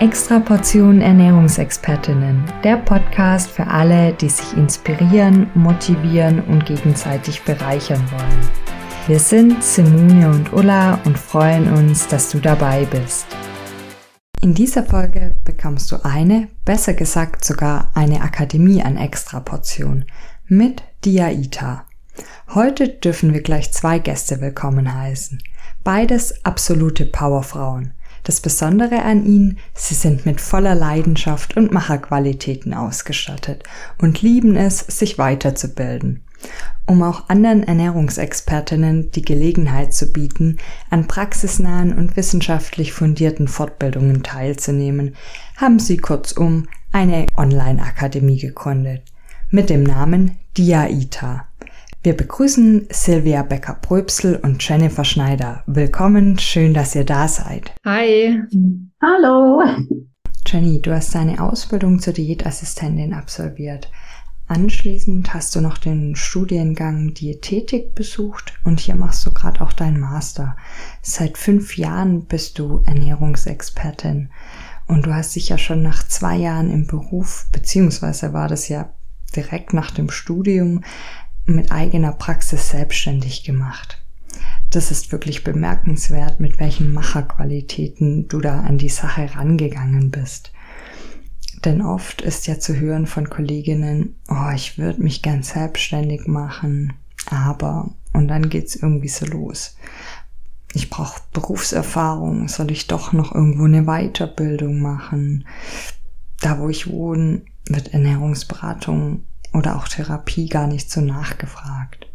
Extra Portion Ernährungsexpertinnen, der Podcast für alle, die sich inspirieren, motivieren und gegenseitig bereichern wollen. Wir sind Simone und Ulla und freuen uns, dass du dabei bist. In dieser Folge bekommst du eine, besser gesagt sogar eine Akademie an Extraportion mit Diaita. Heute dürfen wir gleich zwei Gäste willkommen heißen. Beides absolute Powerfrauen. Das Besondere an ihnen, sie sind mit voller Leidenschaft und Macherqualitäten ausgestattet und lieben es, sich weiterzubilden. Um auch anderen Ernährungsexpertinnen die Gelegenheit zu bieten, an praxisnahen und wissenschaftlich fundierten Fortbildungen teilzunehmen, haben sie kurzum eine Online-Akademie gegründet mit dem Namen DIAITA. Wir begrüßen Silvia Becker-Pröpsel und Jennifer Schneider. Willkommen, schön, dass ihr da seid. Hi. Hallo. Jenny, du hast deine Ausbildung zur Diätassistentin absolviert. Anschließend hast du noch den Studiengang Diätetik besucht und hier machst du gerade auch deinen Master. Seit fünf Jahren bist du Ernährungsexpertin und du hast dich ja schon nach zwei Jahren im Beruf, beziehungsweise war das ja direkt nach dem Studium, mit eigener Praxis selbstständig gemacht. Das ist wirklich bemerkenswert, mit welchen Macherqualitäten du da an die Sache rangegangen bist. Denn oft ist ja zu hören von Kolleginnen, oh, ich würde mich gern selbstständig machen, aber, und dann geht's irgendwie so los. Ich brauche Berufserfahrung, soll ich doch noch irgendwo eine Weiterbildung machen? Da, wo ich wohne, wird Ernährungsberatung oder auch Therapie gar nicht so nachgefragt.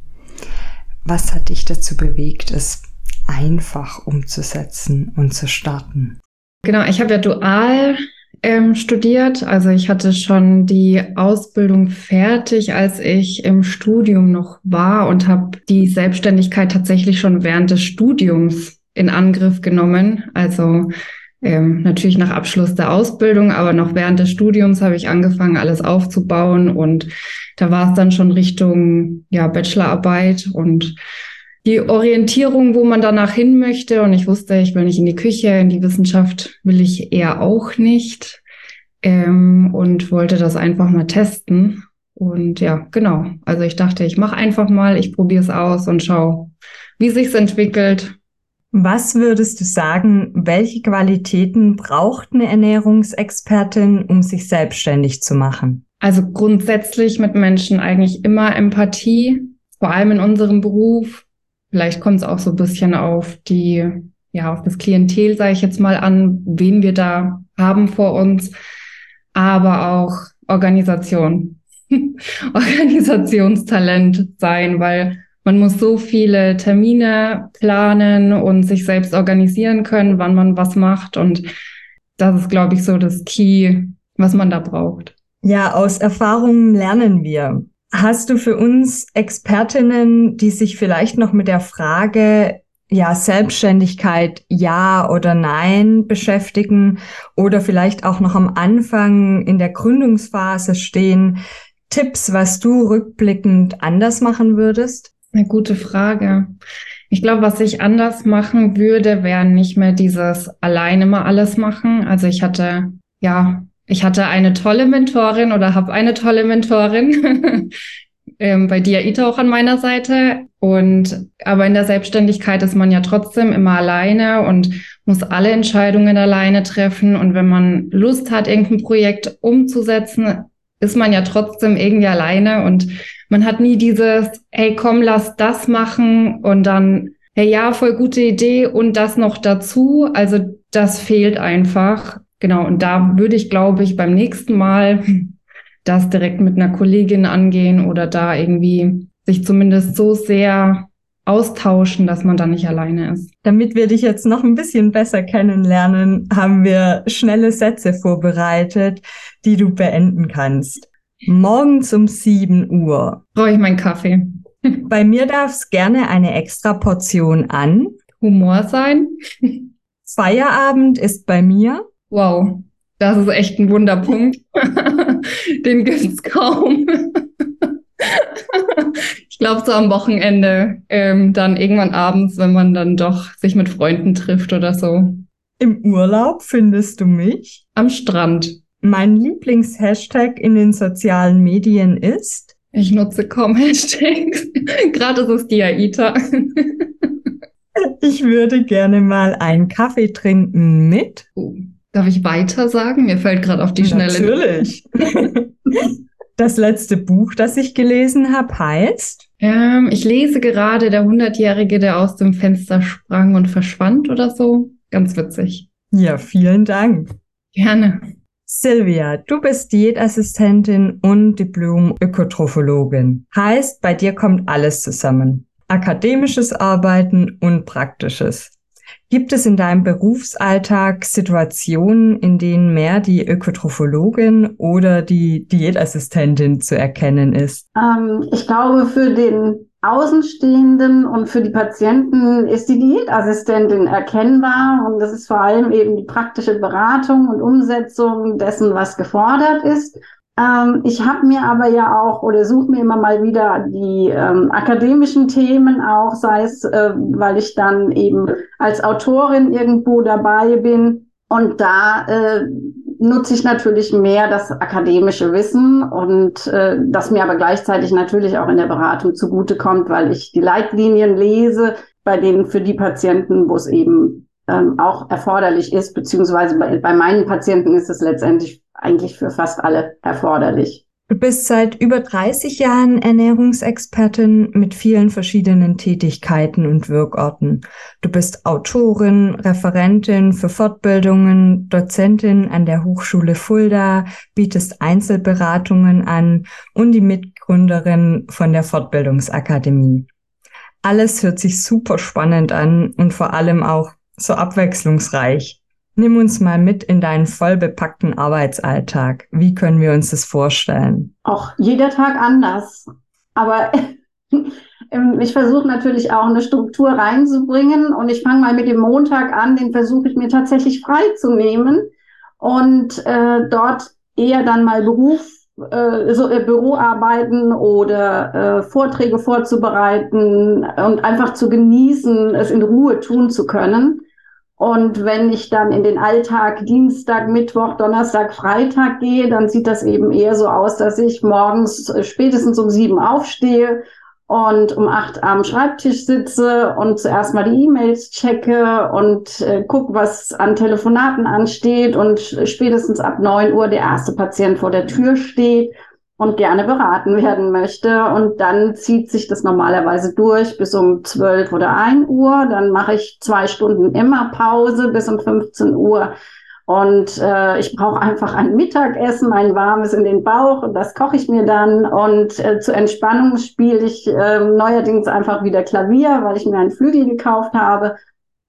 Was hat dich dazu bewegt, es einfach umzusetzen und zu starten? Genau, ich habe ja dual ähm, studiert. Also ich hatte schon die Ausbildung fertig, als ich im Studium noch war und habe die Selbstständigkeit tatsächlich schon während des Studiums in Angriff genommen. Also ähm, natürlich nach Abschluss der Ausbildung, aber noch während des Studiums habe ich angefangen, alles aufzubauen und da war es dann schon Richtung ja, Bachelorarbeit und die Orientierung, wo man danach hin möchte. Und ich wusste, ich will nicht in die Küche, in die Wissenschaft will ich eher auch nicht. Ähm, und wollte das einfach mal testen. Und ja, genau. Also ich dachte, ich mache einfach mal, ich probiere es aus und schau, wie sich's entwickelt. Was würdest du sagen, welche Qualitäten braucht eine Ernährungsexpertin, um sich selbstständig zu machen? Also grundsätzlich mit Menschen eigentlich immer Empathie, vor allem in unserem Beruf. Vielleicht kommt es auch so ein bisschen auf die, ja, auf das Klientel, sage ich jetzt mal an, wen wir da haben vor uns, aber auch Organisation, Organisationstalent sein, weil man muss so viele Termine planen und sich selbst organisieren können, wann man was macht. Und das ist, glaube ich, so das Key, was man da braucht. Ja, aus Erfahrungen lernen wir. Hast du für uns Expertinnen, die sich vielleicht noch mit der Frage ja, Selbstständigkeit ja oder nein beschäftigen oder vielleicht auch noch am Anfang in der Gründungsphase stehen, Tipps, was du rückblickend anders machen würdest? Eine gute Frage. Ich glaube, was ich anders machen würde, wäre nicht mehr dieses alleine mal alles machen. Also ich hatte, ja, ich hatte eine tolle Mentorin oder habe eine tolle Mentorin ähm, bei Diaita auch an meiner Seite. Und aber in der Selbstständigkeit ist man ja trotzdem immer alleine und muss alle Entscheidungen alleine treffen. Und wenn man Lust hat, irgendein Projekt umzusetzen, ist man ja trotzdem irgendwie alleine und man hat nie dieses, hey, komm, lass das machen und dann, hey, ja, voll gute Idee und das noch dazu. Also das fehlt einfach. Genau. Und da würde ich, glaube ich, beim nächsten Mal das direkt mit einer Kollegin angehen oder da irgendwie sich zumindest so sehr austauschen, dass man da nicht alleine ist. Damit wir dich jetzt noch ein bisschen besser kennenlernen, haben wir schnelle Sätze vorbereitet, die du beenden kannst. Morgens um 7 Uhr. Brauche ich meinen Kaffee. Bei mir darf es gerne eine extra Portion an. Humor sein. Feierabend ist bei mir. Wow, das ist echt ein Wunderpunkt. Den gibt's kaum. ich glaube, so am Wochenende, ähm, dann irgendwann abends, wenn man dann doch sich mit Freunden trifft oder so. Im Urlaub findest du mich am Strand. Mein Lieblingshashtag in den sozialen Medien ist? Ich nutze kaum Hashtags. Gerade ist es die AITA. ich würde gerne mal einen Kaffee trinken mit. Oh. Darf ich weiter sagen? Mir fällt gerade auf die Schnelle. Natürlich. das letzte Buch, das ich gelesen habe, heißt? Ähm, ich lese gerade Der Hundertjährige, der aus dem Fenster sprang und verschwand oder so. Ganz witzig. Ja, vielen Dank. Gerne. Silvia, du bist Diätassistentin und Diplom-Ökotrophologin. Heißt, bei dir kommt alles zusammen. Akademisches Arbeiten und Praktisches. Gibt es in deinem Berufsalltag Situationen, in denen mehr die Ökotrophologin oder die Diätassistentin zu erkennen ist? Ähm, ich glaube, für den Außenstehenden und für die Patienten ist die Diätassistentin erkennbar und das ist vor allem eben die praktische Beratung und Umsetzung dessen, was gefordert ist. Ähm, ich habe mir aber ja auch oder suche mir immer mal wieder die ähm, akademischen Themen auch, sei es, äh, weil ich dann eben als Autorin irgendwo dabei bin. Und da äh, nutze ich natürlich mehr das akademische Wissen und äh, das mir aber gleichzeitig natürlich auch in der Beratung zugutekommt, weil ich die Leitlinien lese, bei denen für die Patienten, wo es eben ähm, auch erforderlich ist, beziehungsweise bei, bei meinen Patienten ist es letztendlich eigentlich für fast alle erforderlich. Du bist seit über 30 Jahren Ernährungsexpertin mit vielen verschiedenen Tätigkeiten und Wirkorten. Du bist Autorin, Referentin für Fortbildungen, Dozentin an der Hochschule Fulda, bietest Einzelberatungen an und die Mitgründerin von der Fortbildungsakademie. Alles hört sich super spannend an und vor allem auch so abwechslungsreich. Nimm uns mal mit in deinen vollbepackten Arbeitsalltag. Wie können wir uns das vorstellen? Auch jeder Tag anders. Aber ähm, ich versuche natürlich auch eine Struktur reinzubringen und ich fange mal mit dem Montag an, den versuche ich mir tatsächlich frei zu nehmen und äh, dort eher dann mal Beruf, äh, so äh, Büroarbeiten oder äh, Vorträge vorzubereiten und einfach zu genießen, es in Ruhe tun zu können. Und wenn ich dann in den Alltag Dienstag, Mittwoch, Donnerstag, Freitag gehe, dann sieht das eben eher so aus, dass ich morgens äh, spätestens um sieben aufstehe und um acht am Schreibtisch sitze und zuerst mal die E-Mails checke und äh, gucke, was an Telefonaten ansteht und spätestens ab neun Uhr der erste Patient vor der Tür steht und gerne beraten werden möchte. Und dann zieht sich das normalerweise durch bis um 12 oder 1 Uhr. Dann mache ich zwei Stunden immer Pause bis um 15 Uhr. Und äh, ich brauche einfach ein Mittagessen, ein warmes in den Bauch und das koche ich mir dann. Und äh, zur Entspannung spiele ich äh, neuerdings einfach wieder Klavier, weil ich mir einen Flügel gekauft habe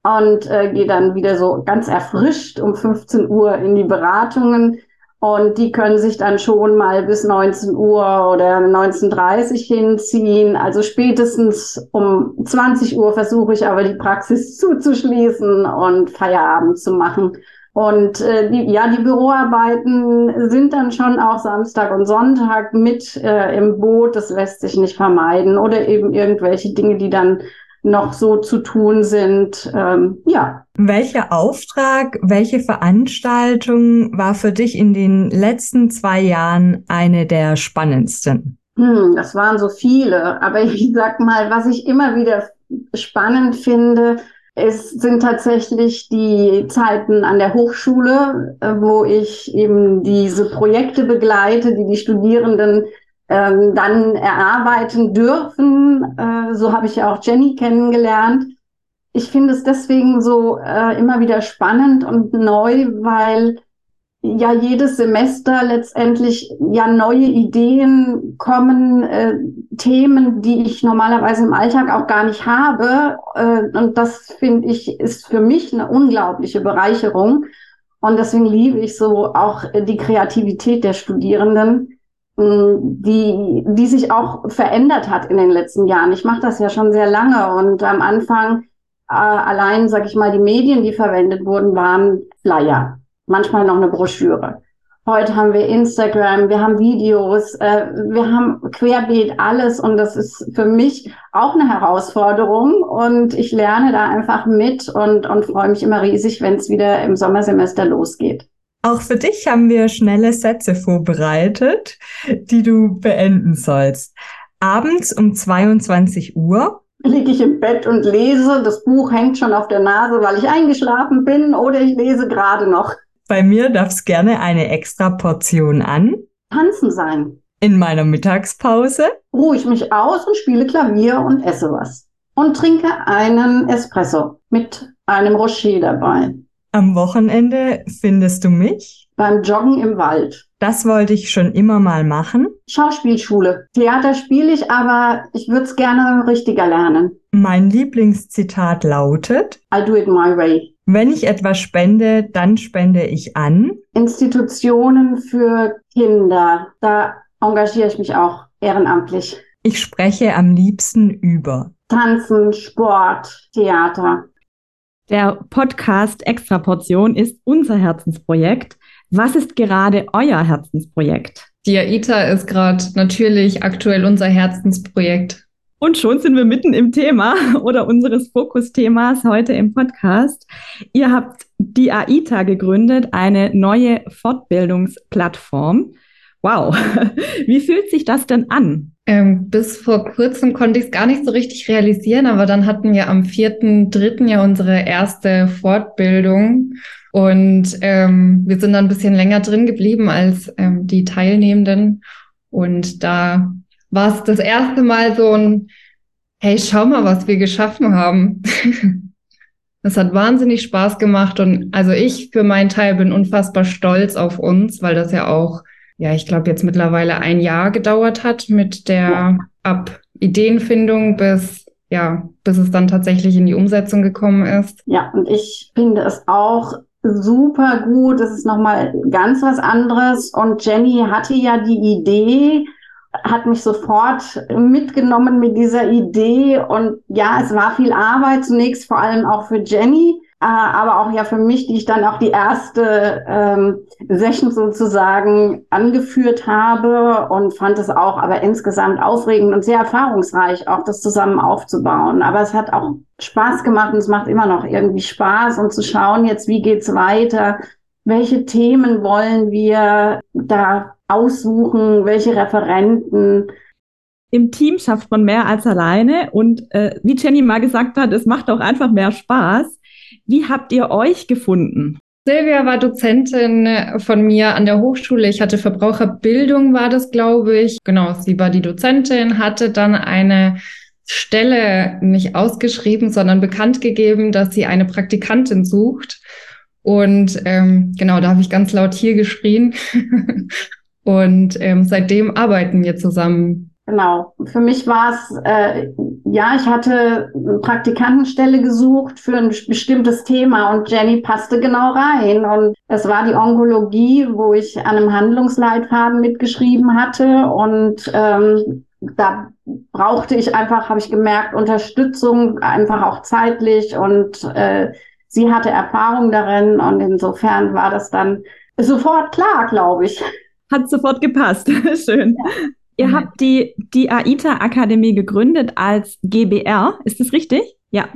und äh, gehe dann wieder so ganz erfrischt um 15 Uhr in die Beratungen und die können sich dann schon mal bis 19 Uhr oder 19.30 hinziehen. Also spätestens um 20 Uhr versuche ich aber die Praxis zuzuschließen und Feierabend zu machen. Und äh, die, ja, die Büroarbeiten sind dann schon auch Samstag und Sonntag mit äh, im Boot. Das lässt sich nicht vermeiden. Oder eben irgendwelche Dinge, die dann noch so zu tun sind. Ähm, ja. Welcher Auftrag, welche Veranstaltung war für dich in den letzten zwei Jahren eine der spannendsten? Hm, das waren so viele, aber ich sag mal, was ich immer wieder spannend finde, es sind tatsächlich die Zeiten an der Hochschule, äh, wo ich eben diese Projekte begleite, die die Studierenden ähm, dann erarbeiten dürfen. Äh, so habe ich ja auch Jenny kennengelernt. Ich finde es deswegen so äh, immer wieder spannend und neu, weil ja jedes Semester letztendlich ja neue Ideen kommen, äh, Themen, die ich normalerweise im Alltag auch gar nicht habe. Äh, und das finde ich ist für mich eine unglaubliche Bereicherung. Und deswegen liebe ich so auch die Kreativität der Studierenden die, die sich auch verändert hat in den letzten Jahren. Ich mache das ja schon sehr lange und am Anfang äh, allein, sag ich mal, die Medien, die verwendet wurden, waren Flyer, manchmal noch eine Broschüre. Heute haben wir Instagram, wir haben Videos, äh, wir haben querbeet alles und das ist für mich auch eine Herausforderung und ich lerne da einfach mit und, und freue mich immer riesig, wenn es wieder im Sommersemester losgeht. Auch für dich haben wir schnelle Sätze vorbereitet, die du beenden sollst. Abends um 22 Uhr liege ich im Bett und lese. Das Buch hängt schon auf der Nase, weil ich eingeschlafen bin oder ich lese gerade noch. Bei mir darf es gerne eine extra Portion an. Tanzen sein. In meiner Mittagspause ruhe ich mich aus und spiele Klavier und esse was. Und trinke einen Espresso mit einem Rocher dabei. Am Wochenende findest du mich? Beim Joggen im Wald. Das wollte ich schon immer mal machen. Schauspielschule. Theater spiele ich, aber ich würde es gerne richtiger lernen. Mein Lieblingszitat lautet: I do it my way. Wenn ich etwas spende, dann spende ich an Institutionen für Kinder. Da engagiere ich mich auch ehrenamtlich. Ich spreche am liebsten über Tanzen, Sport, Theater. Der Podcast Extra Portion ist unser Herzensprojekt. Was ist gerade euer Herzensprojekt? Die AITA ist gerade natürlich aktuell unser Herzensprojekt. Und schon sind wir mitten im Thema oder unseres Fokusthemas heute im Podcast. Ihr habt die AITA gegründet, eine neue Fortbildungsplattform. Wow, wie fühlt sich das denn an? Ähm, bis vor kurzem konnte ich es gar nicht so richtig realisieren, aber dann hatten wir am 4.3. ja unsere erste Fortbildung und ähm, wir sind dann ein bisschen länger drin geblieben als ähm, die Teilnehmenden. Und da war es das erste Mal so ein, hey, schau mal, was wir geschaffen haben. Das hat wahnsinnig Spaß gemacht und also ich für meinen Teil bin unfassbar stolz auf uns, weil das ja auch, ja, ich glaube jetzt mittlerweile ein Jahr gedauert hat mit der ab Ideenfindung bis ja, bis es dann tatsächlich in die Umsetzung gekommen ist. Ja, und ich finde es auch super gut. Das ist nochmal ganz was anderes. Und Jenny hatte ja die Idee, hat mich sofort mitgenommen mit dieser Idee. Und ja, es war viel Arbeit, zunächst vor allem auch für Jenny, aber auch ja für mich, die ich dann auch die erste ähm, Session sozusagen angeführt habe und fand es auch aber insgesamt aufregend und sehr erfahrungsreich, auch das zusammen aufzubauen. Aber es hat auch Spaß gemacht und es macht immer noch irgendwie Spaß und zu schauen jetzt, wie geht's weiter, welche Themen wollen wir da aussuchen, welche Referenten. Im Team schafft man mehr als alleine und äh, wie Jenny mal gesagt hat, es macht auch einfach mehr Spaß. Wie habt ihr euch gefunden? Silvia war Dozentin von mir an der Hochschule. Ich hatte Verbraucherbildung, war das, glaube ich. Genau, sie war die Dozentin, hatte dann eine Stelle nicht ausgeschrieben, sondern bekannt gegeben, dass sie eine Praktikantin sucht. Und ähm, genau, da habe ich ganz laut hier geschrien. Und ähm, seitdem arbeiten wir zusammen. Genau. Für mich war es, äh, ja, ich hatte eine Praktikantenstelle gesucht für ein bestimmtes Thema und Jenny passte genau rein. Und es war die Onkologie, wo ich an einem Handlungsleitfaden mitgeschrieben hatte. Und ähm, da brauchte ich einfach, habe ich gemerkt, Unterstützung, einfach auch zeitlich. Und äh, sie hatte Erfahrung darin. Und insofern war das dann sofort klar, glaube ich. Hat sofort gepasst. Schön. Ja. Ihr habt die, die AITA-Akademie gegründet als GBR. Ist das richtig? Ja.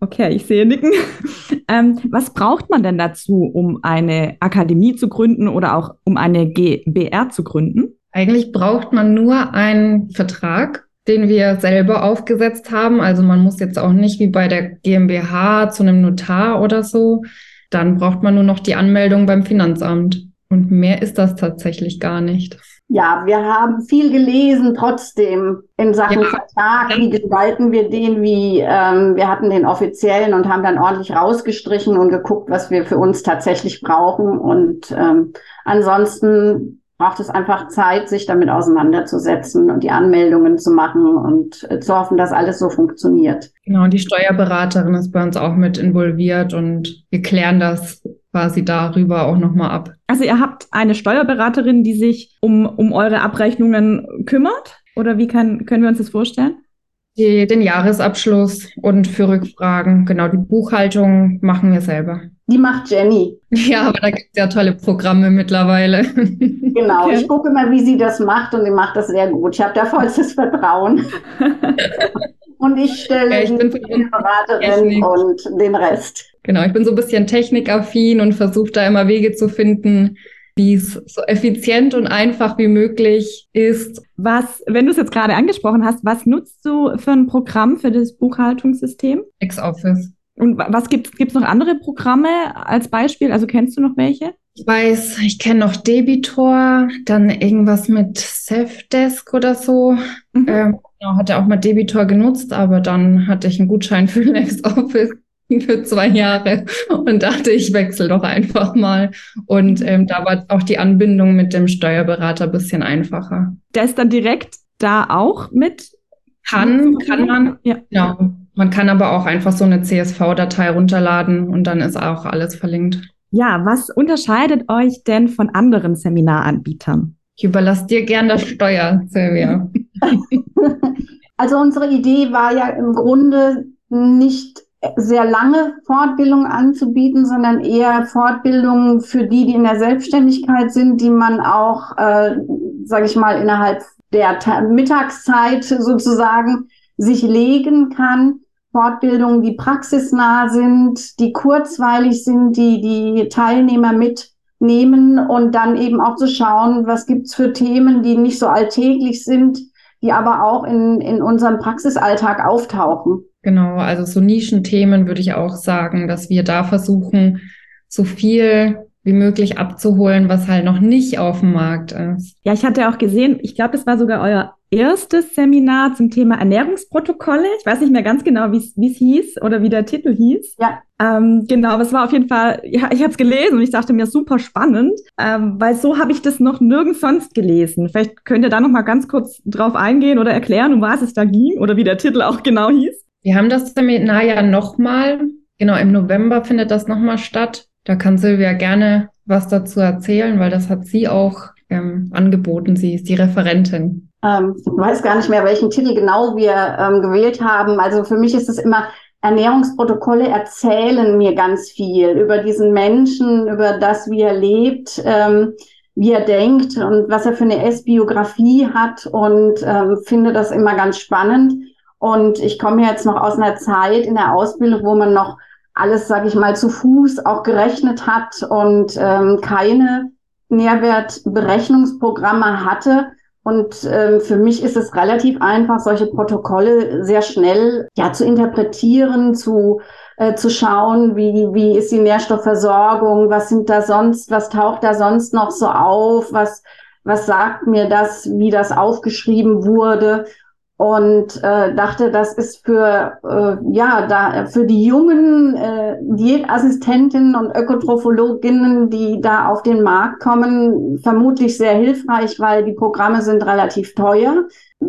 Okay, ich sehe Nicken. ähm, was braucht man denn dazu, um eine Akademie zu gründen oder auch um eine GBR zu gründen? Eigentlich braucht man nur einen Vertrag, den wir selber aufgesetzt haben. Also man muss jetzt auch nicht wie bei der GmbH zu einem Notar oder so. Dann braucht man nur noch die Anmeldung beim Finanzamt. Und mehr ist das tatsächlich gar nicht. Ja, wir haben viel gelesen trotzdem in Sachen ja. Vertrag. Wie gestalten wir den? Wie ähm, wir hatten den offiziellen und haben dann ordentlich rausgestrichen und geguckt, was wir für uns tatsächlich brauchen. Und ähm, ansonsten braucht es einfach Zeit, sich damit auseinanderzusetzen und die Anmeldungen zu machen und äh, zu hoffen, dass alles so funktioniert. Genau, und die Steuerberaterin ist bei uns auch mit involviert und wir klären das quasi darüber auch nochmal ab. Also ihr habt eine Steuerberaterin, die sich um, um eure Abrechnungen kümmert? Oder wie kann, können wir uns das vorstellen? Die, den Jahresabschluss und für Rückfragen. Genau, die Buchhaltung machen wir selber. Die macht Jenny. Ja, aber da gibt es ja tolle Programme mittlerweile. Genau, okay. ich gucke immer, wie sie das macht und sie macht das sehr gut. Ich habe da vollstes Vertrauen. und ich stelle ja, ich die Beraterin und den Rest. Genau, ich bin so ein bisschen technikaffin und versuche da immer Wege zu finden, wie es so effizient und einfach wie möglich ist. Was, wenn du es jetzt gerade angesprochen hast, was nutzt du für ein Programm für das Buchhaltungssystem? X-Office. Und was gibt es noch andere Programme als Beispiel? Also kennst du noch welche? Ich weiß, ich kenne noch Debitor, dann irgendwas mit Safdesk oder so. Mhm. Ähm, genau, hatte auch mal Debitor genutzt, aber dann hatte ich einen Gutschein für LexOffice für zwei Jahre und dachte, ich wechsle doch einfach mal. Und ähm, da war auch die Anbindung mit dem Steuerberater ein bisschen einfacher. Der ist dann direkt da auch mit? Kann, kann man, ja. ja. Man kann aber auch einfach so eine CSV-Datei runterladen und dann ist auch alles verlinkt. Ja, was unterscheidet euch denn von anderen Seminaranbietern? Ich überlasse dir gern das Steuer, Silvia. Also unsere Idee war ja im Grunde nicht sehr lange Fortbildung anzubieten, sondern eher Fortbildungen für die, die in der Selbstständigkeit sind, die man auch, äh, sage ich mal, innerhalb der Ta Mittagszeit sozusagen sich legen kann. Fortbildungen, die praxisnah sind, die kurzweilig sind, die die Teilnehmer mitnehmen und dann eben auch zu schauen, was gibt's für Themen, die nicht so alltäglich sind, die aber auch in, in unserem Praxisalltag auftauchen. Genau, also so Nischenthemen würde ich auch sagen, dass wir da versuchen, so viel wie möglich abzuholen, was halt noch nicht auf dem Markt ist. Ja, ich hatte auch gesehen, ich glaube, das war sogar euer erstes Seminar zum Thema Ernährungsprotokolle. Ich weiß nicht mehr ganz genau, wie es hieß oder wie der Titel hieß. Ja. Ähm, genau, aber es war auf jeden Fall, ja, ich habe es gelesen und ich dachte mir super spannend, ähm, weil so habe ich das noch nirgends sonst gelesen. Vielleicht könnt ihr da noch mal ganz kurz drauf eingehen oder erklären, um was es da ging oder wie der Titel auch genau hieß. Wir haben das Seminar ja nochmal, genau im November findet das nochmal statt. Da kann Silvia gerne was dazu erzählen, weil das hat sie auch ähm, angeboten. Sie ist die Referentin. Ähm, ich weiß gar nicht mehr, welchen Titel genau wir ähm, gewählt haben. Also für mich ist es immer, Ernährungsprotokolle erzählen mir ganz viel über diesen Menschen, über das, wie er lebt, ähm, wie er denkt und was er für eine Essbiografie hat und ähm, finde das immer ganz spannend. Und ich komme jetzt noch aus einer Zeit in der Ausbildung, wo man noch alles, sage ich mal, zu Fuß auch gerechnet hat und ähm, keine Nährwertberechnungsprogramme hatte. Und ähm, für mich ist es relativ einfach, solche Protokolle sehr schnell ja zu interpretieren, zu äh, zu schauen, wie wie ist die Nährstoffversorgung, was sind da sonst, was taucht da sonst noch so auf, was was sagt mir das, wie das aufgeschrieben wurde und äh, dachte, das ist für äh, ja da für die jungen äh, Diätassistentinnen und Ökotrophologinnen, die da auf den Markt kommen, vermutlich sehr hilfreich, weil die Programme sind relativ teuer.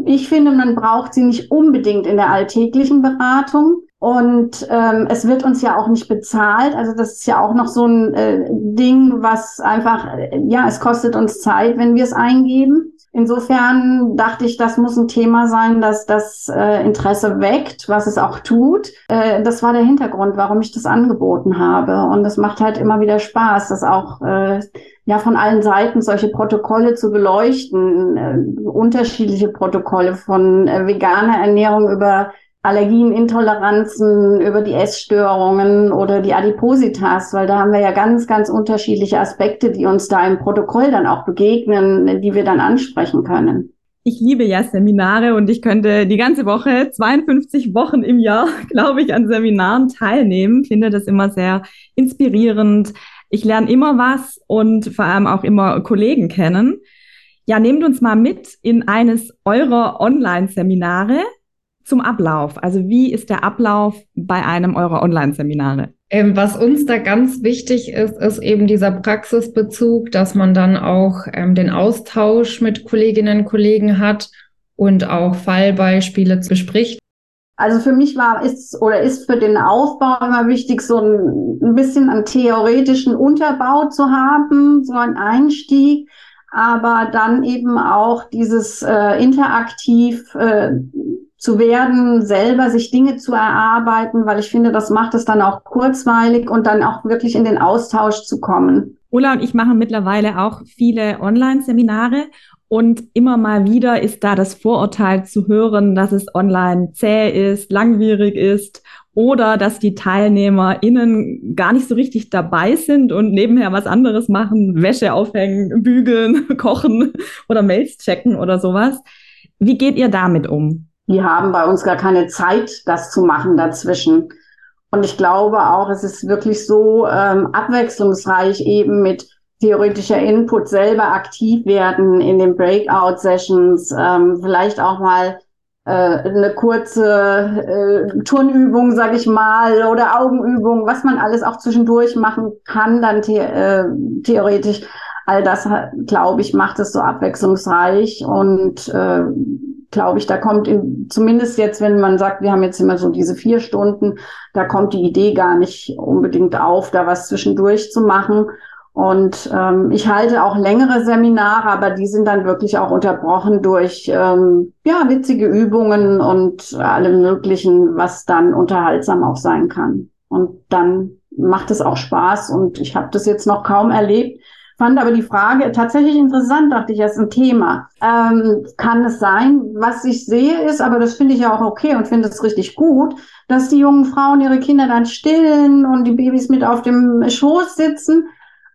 Ich finde, man braucht sie nicht unbedingt in der alltäglichen Beratung. Und ähm, es wird uns ja auch nicht bezahlt. Also das ist ja auch noch so ein äh, Ding, was einfach, äh, ja, es kostet uns Zeit, wenn wir es eingeben. Insofern dachte ich, das muss ein Thema sein, dass das äh, Interesse weckt, was es auch tut. Äh, das war der Hintergrund, warum ich das angeboten habe. Und es macht halt immer wieder Spaß, das auch äh, ja von allen Seiten solche Protokolle zu beleuchten, äh, unterschiedliche Protokolle von äh, veganer Ernährung über Allergien, Intoleranzen, über die Essstörungen oder die Adipositas, weil da haben wir ja ganz, ganz unterschiedliche Aspekte, die uns da im Protokoll dann auch begegnen, die wir dann ansprechen können. Ich liebe ja Seminare und ich könnte die ganze Woche, 52 Wochen im Jahr, glaube ich, an Seminaren teilnehmen. Finde das immer sehr inspirierend. Ich lerne immer was und vor allem auch immer Kollegen kennen. Ja, nehmt uns mal mit in eines eurer Online-Seminare zum Ablauf. Also wie ist der Ablauf bei einem eurer Online-Seminare? Ähm, was uns da ganz wichtig ist, ist eben dieser Praxisbezug, dass man dann auch ähm, den Austausch mit Kolleginnen und Kollegen hat und auch Fallbeispiele bespricht. Also für mich war ist oder ist für den Aufbau immer wichtig, so ein, ein bisschen einen theoretischen Unterbau zu haben, so ein Einstieg, aber dann eben auch dieses äh, interaktiv äh, zu werden, selber sich Dinge zu erarbeiten, weil ich finde, das macht es dann auch kurzweilig und dann auch wirklich in den Austausch zu kommen. Ulla und ich machen mittlerweile auch viele Online-Seminare und immer mal wieder ist da das Vorurteil zu hören, dass es online zäh ist, langwierig ist oder dass die TeilnehmerInnen gar nicht so richtig dabei sind und nebenher was anderes machen, Wäsche aufhängen, bügeln, kochen oder Mails checken oder sowas. Wie geht ihr damit um? Die haben bei uns gar keine Zeit, das zu machen dazwischen. Und ich glaube auch, es ist wirklich so ähm, abwechslungsreich eben mit theoretischer Input selber aktiv werden in den Breakout-Sessions, ähm, vielleicht auch mal äh, eine kurze äh, Turnübung, sage ich mal, oder Augenübung, was man alles auch zwischendurch machen kann, dann the äh, theoretisch. All das, glaube ich, macht es so abwechslungsreich und äh, glaube ich, da kommt in, zumindest jetzt, wenn man sagt, wir haben jetzt immer so diese vier Stunden, da kommt die Idee gar nicht unbedingt auf, da was zwischendurch zu machen. Und ähm, ich halte auch längere Seminare, aber die sind dann wirklich auch unterbrochen durch ähm, ja witzige Übungen und allem möglichen, was dann unterhaltsam auch sein kann. Und dann macht es auch Spaß und ich habe das jetzt noch kaum erlebt. Fand aber die Frage tatsächlich interessant, dachte ich, das ist ein Thema. Ähm, kann es sein, was ich sehe ist, aber das finde ich ja auch okay und finde es richtig gut, dass die jungen Frauen ihre Kinder dann stillen und die Babys mit auf dem Schoß sitzen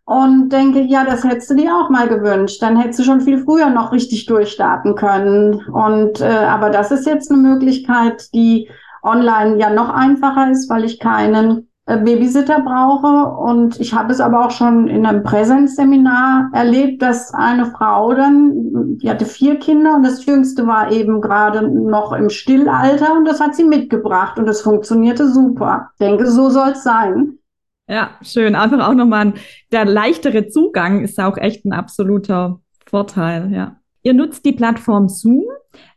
und denke, ja, das hättest du dir auch mal gewünscht. Dann hättest du schon viel früher noch richtig durchstarten können. Und äh, aber das ist jetzt eine Möglichkeit, die online ja noch einfacher ist, weil ich keinen äh, Babysitter brauche. Und ich habe es aber auch schon in einem Präsenzseminar erlebt, dass eine Frau dann, die hatte vier Kinder und das jüngste war eben gerade noch im Stillalter und das hat sie mitgebracht und das funktionierte super. Ich denke, so soll es sein. Ja, schön. Einfach auch nochmal der leichtere Zugang ist auch echt ein absoluter Vorteil, ja. Ihr nutzt die Plattform Zoom.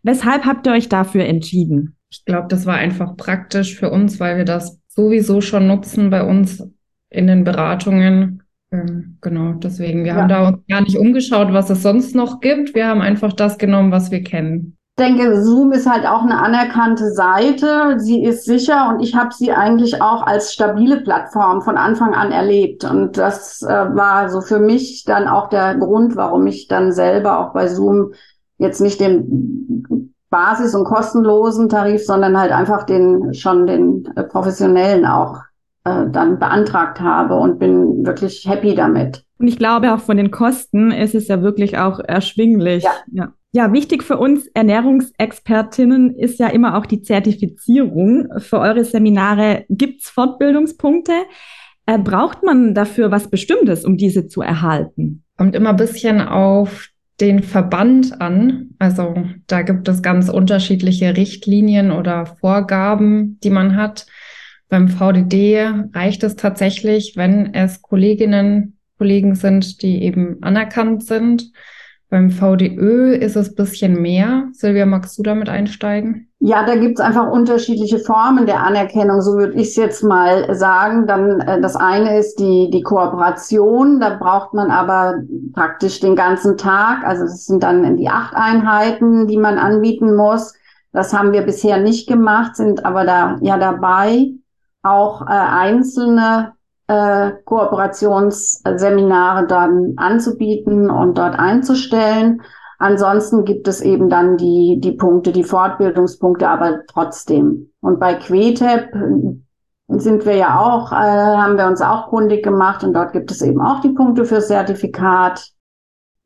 Weshalb habt ihr euch dafür entschieden? Ich glaube, das war einfach praktisch für uns, weil wir das sowieso schon nutzen bei uns in den Beratungen. Ähm, genau, deswegen. Wir ja. haben da uns gar nicht umgeschaut, was es sonst noch gibt. Wir haben einfach das genommen, was wir kennen denke, Zoom ist halt auch eine anerkannte Seite. Sie ist sicher und ich habe sie eigentlich auch als stabile Plattform von Anfang an erlebt. Und das äh, war so für mich dann auch der Grund, warum ich dann selber auch bei Zoom jetzt nicht den Basis- und kostenlosen Tarif, sondern halt einfach den schon den äh, professionellen auch äh, dann beantragt habe und bin wirklich happy damit. Und ich glaube auch von den Kosten ist es ja wirklich auch erschwinglich. Ja. ja. Ja, wichtig für uns Ernährungsexpertinnen ist ja immer auch die Zertifizierung. Für eure Seminare gibt's Fortbildungspunkte. Äh, braucht man dafür was Bestimmtes, um diese zu erhalten? Kommt immer ein bisschen auf den Verband an. Also da gibt es ganz unterschiedliche Richtlinien oder Vorgaben, die man hat. Beim VDD reicht es tatsächlich, wenn es Kolleginnen, Kollegen sind, die eben anerkannt sind. Beim VDÖ ist es ein bisschen mehr. Silvia, magst du damit einsteigen? Ja, da gibt es einfach unterschiedliche Formen der Anerkennung, so würde ich es jetzt mal sagen. Dann äh, das eine ist die, die Kooperation, da braucht man aber praktisch den ganzen Tag. Also das sind dann die acht Einheiten, die man anbieten muss. Das haben wir bisher nicht gemacht, sind aber da ja dabei, auch äh, einzelne äh, Kooperationsseminare dann anzubieten und dort einzustellen. Ansonsten gibt es eben dann die, die Punkte, die Fortbildungspunkte, aber trotzdem. Und bei Quetep sind wir ja auch, äh, haben wir uns auch kundig gemacht und dort gibt es eben auch die Punkte für Zertifikat.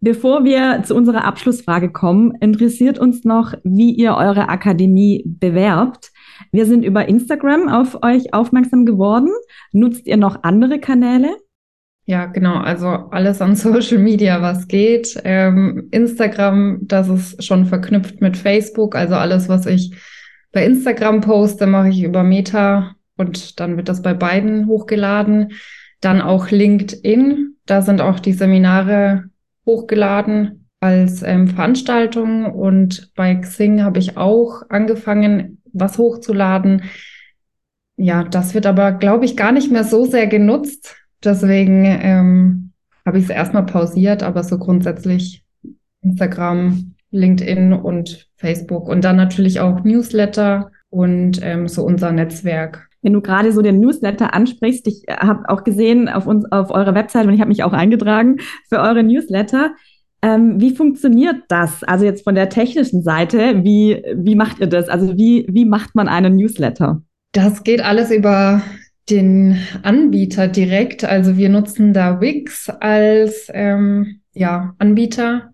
Bevor wir zu unserer Abschlussfrage kommen, interessiert uns noch, wie ihr eure Akademie bewerbt. Wir sind über Instagram auf euch aufmerksam geworden. Nutzt ihr noch andere Kanäle? Ja, genau. Also alles an Social Media, was geht. Ähm, Instagram, das ist schon verknüpft mit Facebook. Also alles, was ich bei Instagram poste, mache ich über Meta und dann wird das bei beiden hochgeladen. Dann auch LinkedIn. Da sind auch die Seminare hochgeladen als ähm, Veranstaltung. Und bei Xing habe ich auch angefangen, was hochzuladen. Ja, das wird aber, glaube ich, gar nicht mehr so sehr genutzt. Deswegen ähm, habe ich es erstmal pausiert, aber so grundsätzlich Instagram, LinkedIn und Facebook und dann natürlich auch Newsletter und ähm, so unser Netzwerk. Wenn du gerade so den Newsletter ansprichst, ich habe auch gesehen auf uns auf eurer Website und ich habe mich auch eingetragen für eure Newsletter. Ähm, wie funktioniert das? Also jetzt von der technischen Seite, wie, wie macht ihr das? Also wie, wie macht man einen Newsletter? Das geht alles über den Anbieter direkt. Also wir nutzen da Wix als ähm, ja, Anbieter.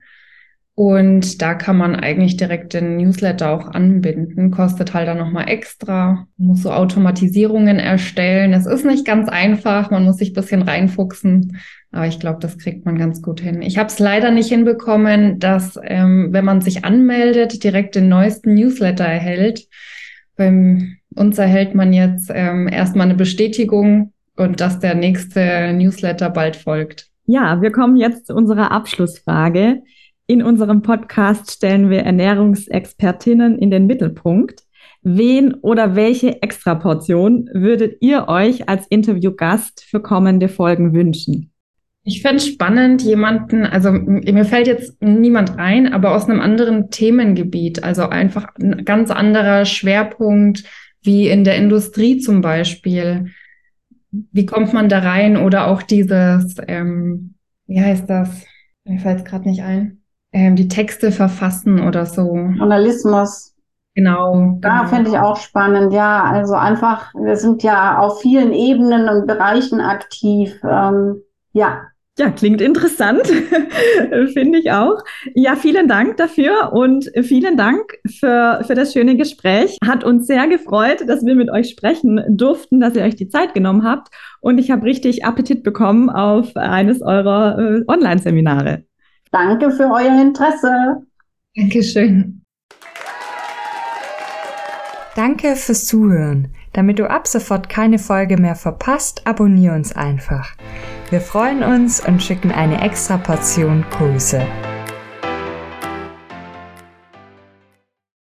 Und da kann man eigentlich direkt den Newsletter auch anbinden. Kostet halt dann nochmal extra. Man muss so Automatisierungen erstellen. Es ist nicht ganz einfach. Man muss sich ein bisschen reinfuchsen. Aber ich glaube, das kriegt man ganz gut hin. Ich habe es leider nicht hinbekommen, dass, ähm, wenn man sich anmeldet, direkt den neuesten Newsletter erhält. Beim uns erhält man jetzt ähm, erstmal eine Bestätigung und dass der nächste Newsletter bald folgt. Ja, wir kommen jetzt zu unserer Abschlussfrage. In unserem Podcast stellen wir Ernährungsexpertinnen in den Mittelpunkt. Wen oder welche Extraportion würdet ihr euch als Interviewgast für kommende Folgen wünschen? Ich fände spannend, jemanden, also mir fällt jetzt niemand ein, aber aus einem anderen Themengebiet, also einfach ein ganz anderer Schwerpunkt, wie in der Industrie zum Beispiel. Wie kommt man da rein? Oder auch dieses, ähm, wie heißt das? Mir fällt es gerade nicht ein. Ähm, die Texte verfassen oder so. Journalismus. Genau. Da genau. finde ich auch spannend, ja. Also einfach, wir sind ja auf vielen Ebenen und Bereichen aktiv. Ähm, ja, ja, klingt interessant, finde ich auch. Ja, vielen Dank dafür und vielen Dank für, für das schöne Gespräch. Hat uns sehr gefreut, dass wir mit euch sprechen durften, dass ihr euch die Zeit genommen habt. Und ich habe richtig Appetit bekommen auf eines eurer äh, Online-Seminare. Danke für euer Interesse. Dankeschön. Danke fürs Zuhören. Damit du ab sofort keine Folge mehr verpasst, abonniere uns einfach. Wir freuen uns und schicken eine extra Portion Grüße.